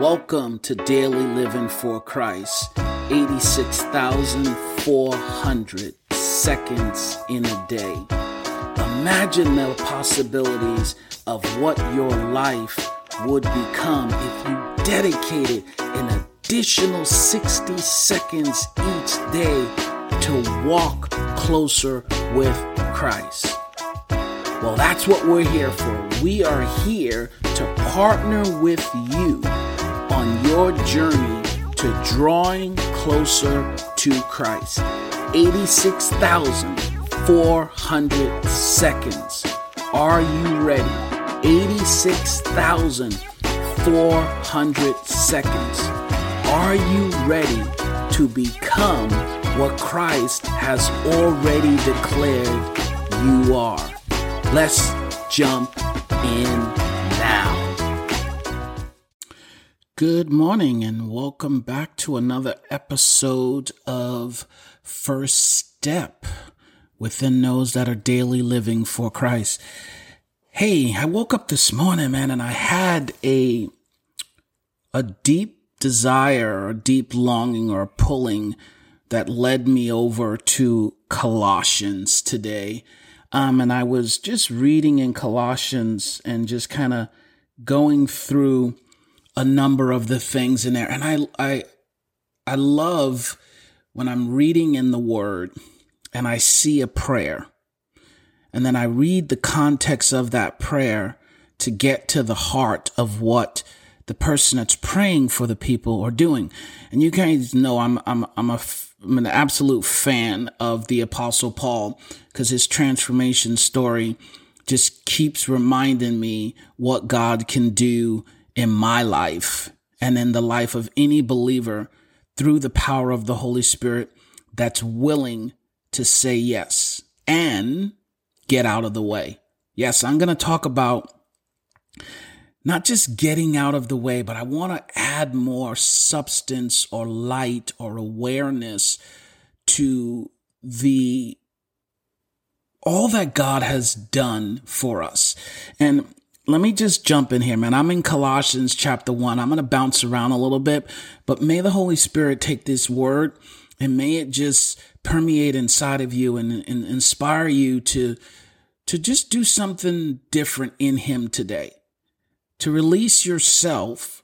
Welcome to Daily Living for Christ. 86,400 seconds in a day. Imagine the possibilities of what your life would become if you dedicated an additional 60 seconds each day to walk closer with Christ. Well, that's what we're here for. We are here to partner with you on your journey to drawing closer to Christ. 86,400 seconds. Are you ready? 86,400 seconds. Are you ready to become what Christ has already declared you are? Let's jump in now. Good morning and welcome back to another episode of First Step within those that are daily living for Christ. Hey, I woke up this morning, man, and I had a a deep desire, a deep longing or pulling that led me over to Colossians today. Um, and I was just reading in Colossians and just kind of going through a number of the things in there. And I, I, I love when I'm reading in the word and I see a prayer and then I read the context of that prayer to get to the heart of what the person that's praying for the people are doing. And you guys know I'm, I'm, I'm a, I'm an absolute fan of the apostle Paul because his transformation story just keeps reminding me what God can do in my life and in the life of any believer through the power of the Holy Spirit that's willing to say yes and get out of the way. Yes, I'm going to talk about not just getting out of the way, but I want to add more substance or light or awareness to the all that God has done for us. And let me just jump in here, man. I'm in Colossians chapter one. I'm going to bounce around a little bit, but may the Holy Spirit take this word and may it just permeate inside of you and, and inspire you to, to just do something different in Him today to release yourself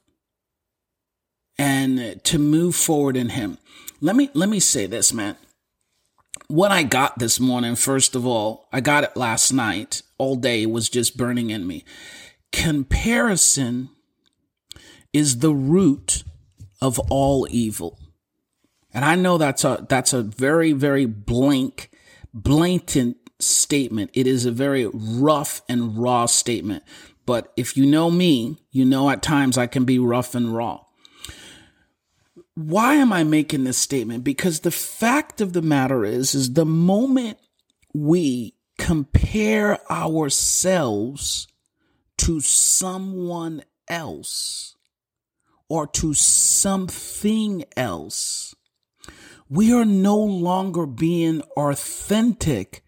and to move forward in him. Let me let me say this, man. What I got this morning, first of all, I got it last night. All day was just burning in me. Comparison is the root of all evil. And I know that's a that's a very very blank blatant statement. It is a very rough and raw statement. But if you know me, you know at times I can be rough and raw. Why am I making this statement? Because the fact of the matter is, is the moment we compare ourselves to someone else or to something else, we are no longer being authentic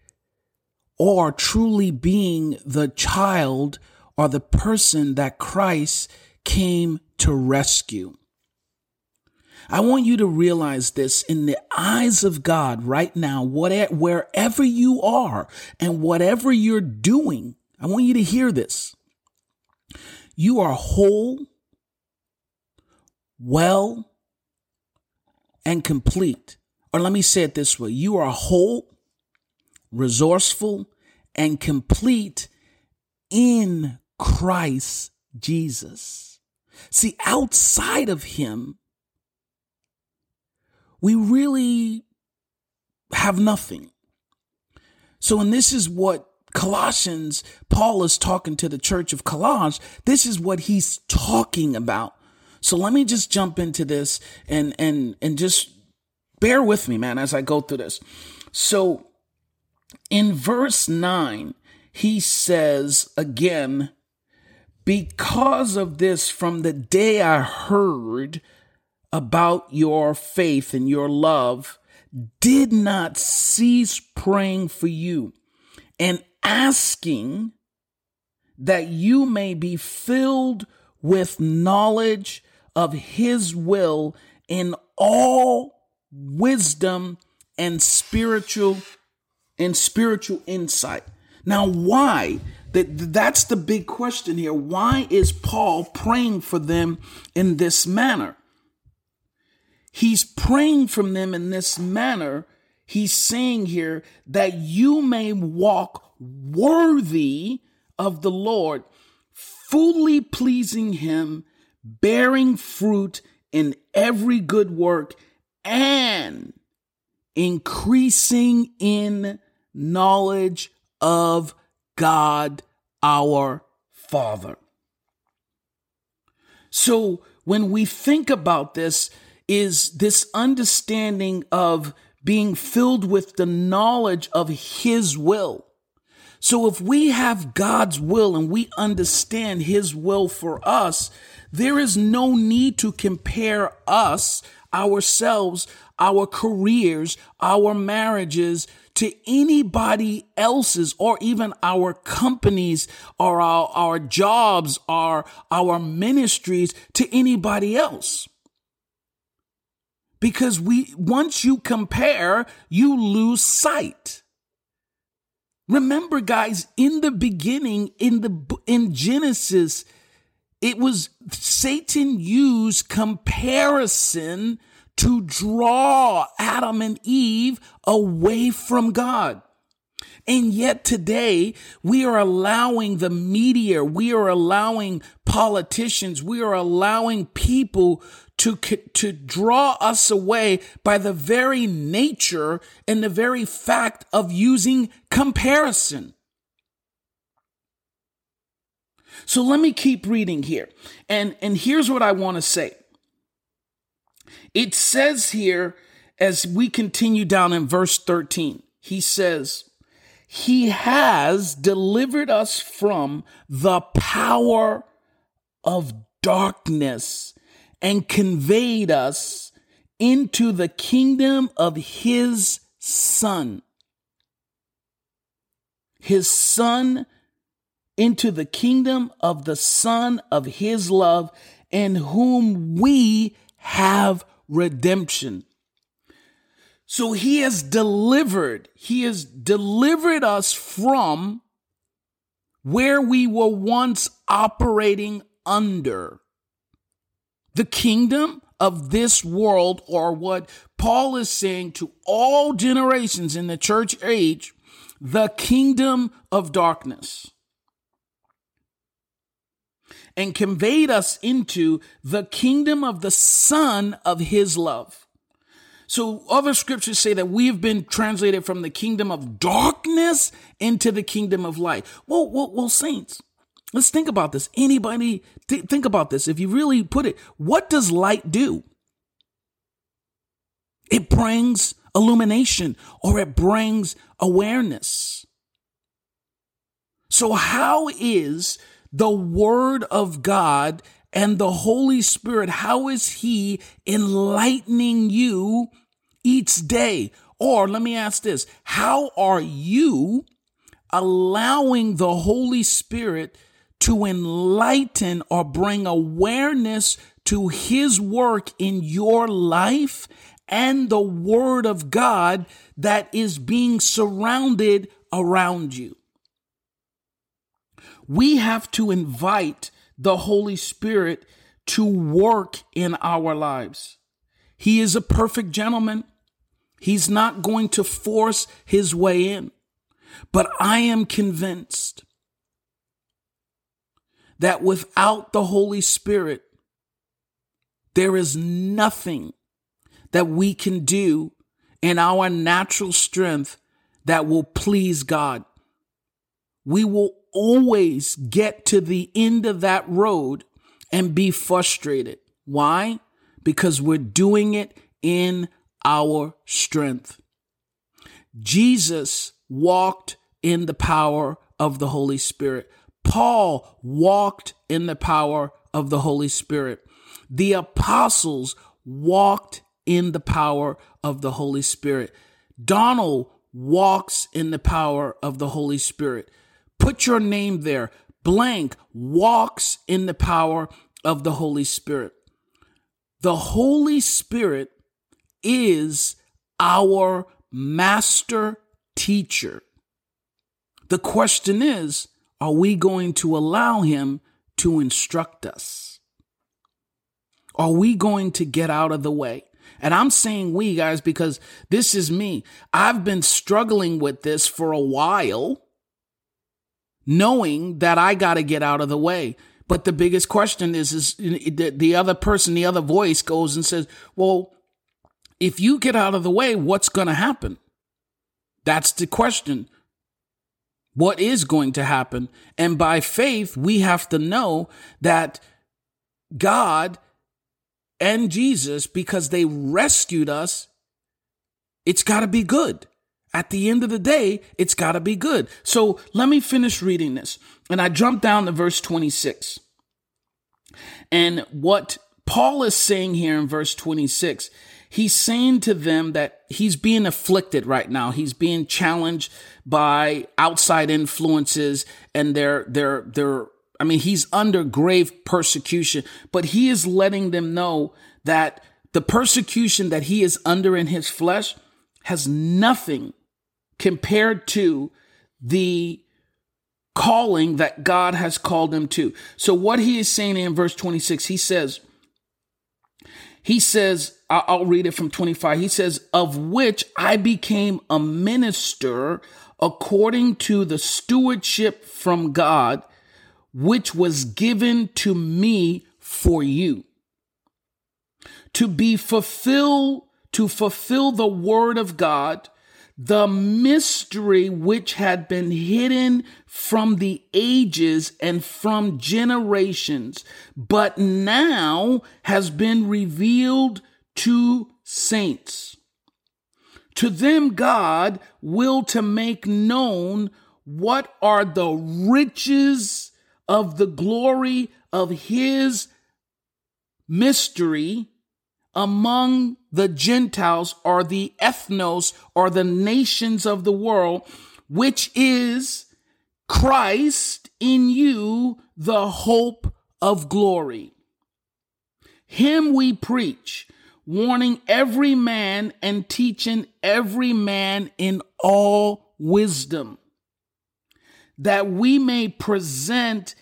or truly being the child or the person that Christ came to rescue. I want you to realize this in the eyes of God right now, whatever, wherever you are and whatever you're doing. I want you to hear this. You are whole, well, and complete. Or let me say it this way. You are whole, resourceful, and complete in Christ Jesus. See, outside of him, we really have nothing. So, and this is what Colossians, Paul is talking to the church of Colossians. This is what he's talking about. So let me just jump into this and, and, and just bear with me, man, as I go through this. So in verse nine, he says again, because of this, from the day I heard about your faith and your love, did not cease praying for you and asking that you may be filled with knowledge of his will in all wisdom and spiritual and spiritual insight. Now, why? That that's the big question here. Why is Paul praying for them in this manner? He's praying from them in this manner. He's saying here that you may walk worthy of the Lord, fully pleasing him, bearing fruit in every good work and increasing in knowledge of God our Father. So when we think about this, is this understanding of being filled with the knowledge of His will. So if we have God's will and we understand His will for us, there is no need to compare us, ourselves, our careers, our marriages to anybody else's or even our companies or our, our jobs or our ministries to anybody else. Because we, once you compare, you lose sight. Remember, guys, in the beginning, in the, in Genesis, it was Satan used comparison to draw Adam and Eve away from God. And yet today we are allowing the media, we are allowing politicians, we are allowing people to, to draw us away by the very nature and the very fact of using comparison. So let me keep reading here. And, and here's what I want to say. It says here, as we continue down in verse 13, he says, He has delivered us from the power of darkness and conveyed us into the kingdom of His Son. His Son into the kingdom of the Son of His love, in whom we have redemption. So he has delivered, he has delivered us from where we were once operating under the kingdom of this world, or what Paul is saying to all generations in the church age, the kingdom of darkness and conveyed us into the kingdom of the Son of His love. So other scriptures say that we have been translated from the kingdom of darkness into the kingdom of light. Well, well, well saints, let's think about this. Anybody th- think about this? If you really put it, what does light do? It brings illumination or it brings awareness. So how is the word of God and the Holy Spirit, how is he enlightening you each day? Or let me ask this, how are you allowing the Holy Spirit to enlighten or bring awareness to his work in your life and the word of God that is being surrounded around you? we have to invite the Holy Spirit to work in our lives. He is a perfect gentleman. He's not going to force his way in. But I am convinced that without the Holy Spirit, there is nothing that we can do in our natural strength that will please God. We will always get to the end of that road and be frustrated. Why? Because we're doing it in our strength. Jesus walked in the power of the Holy Spirit. Paul walked in the power of the Holy Spirit. The apostles walked in the power of the Holy Spirit. Donald walks in the power of the Holy Spirit. Put your name there. Blank walks in the power of the Holy Spirit. The Holy Spirit is our master teacher. The question is, are we going to allow him to instruct us? Are we going to get out of the way? And I'm saying we guys because this is me. I've been struggling with this for a while, knowing that I got to get out of the way. But the biggest question is, is the other person, the other voice goes and says, well, if you get out of the way, what's going to happen? That's the question. What is going to happen? And by faith, we have to know that God and Jesus, because they rescued us, it's got to be good. At the end of the day, it's got to be good. So let me finish reading this. And I jump down to verse 26. And what Paul is saying here in verse 26, he's saying to them that he's being afflicted right now. He's being challenged by outside influences and they're, they're, they're, I mean, he's under grave persecution, but he is letting them know that the persecution that he is under in his flesh has nothing compared to the calling that God has called him to. So what he is saying in verse 26, he says, he says, I'll read it from 25. He says, of which I became a minister according to the stewardship from God, which was given to me for you to be fulfilled, to fulfill the word of God the mystery which had been hidden from the ages and from generations, but now has been revealed to saints. To them, God will to make known what are the riches of the glory of his mystery among the Gentiles or the ethnos or the nations of the world, which is Christ in you, the hope of glory. Him we preach, warning every man and teaching every man in all wisdom, that we may present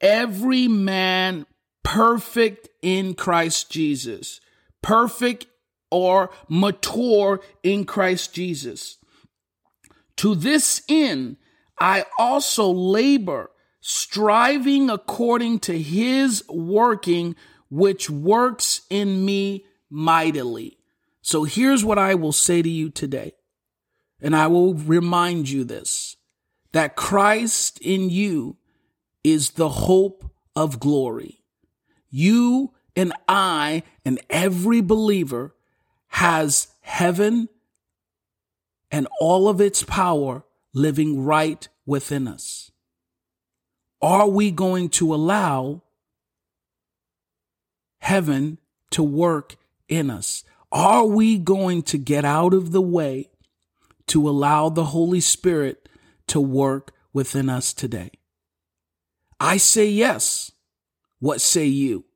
every man perfect in Christ Jesus perfect or mature in Christ Jesus. To this end, I also labor, striving according to his working, which works in me mightily. So here's what I will say to you today. And I will remind you this that Christ in you is the hope of glory. You and I and every believer has heaven and all of its power living right within us. Are we going to allow heaven to work in us? Are we going to get out of the way to allow the Holy Spirit to work within us today? I say yes. What say you?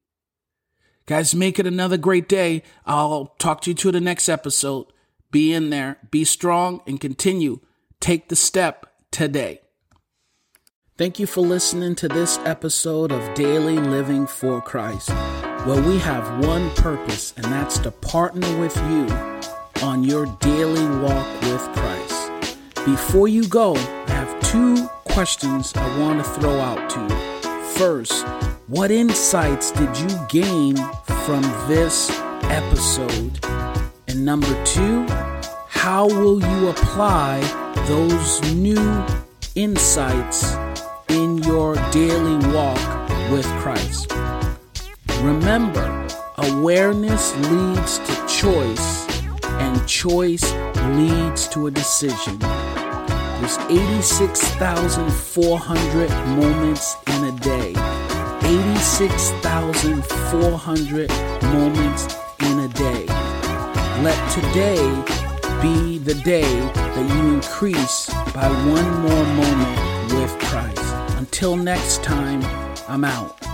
Guys, make it another great day. I'll talk to you to the next episode. Be in there, be strong, and continue. Take the step today. Thank you for listening to this episode of Daily Living for Christ, where we have one purpose, and that's to partner with you on your daily walk with Christ. Before you go, I have two questions I want to throw out to you. First, what insights did you gain from this episode? And number two, how will you apply those new insights in your daily walk with Christ? Remember, awareness leads to choice, and choice leads to a decision. There's 86,400 moments in a day. 86,400 moments in a day. Let today be the day that you increase by one more moment with Christ. Until next time, I'm out.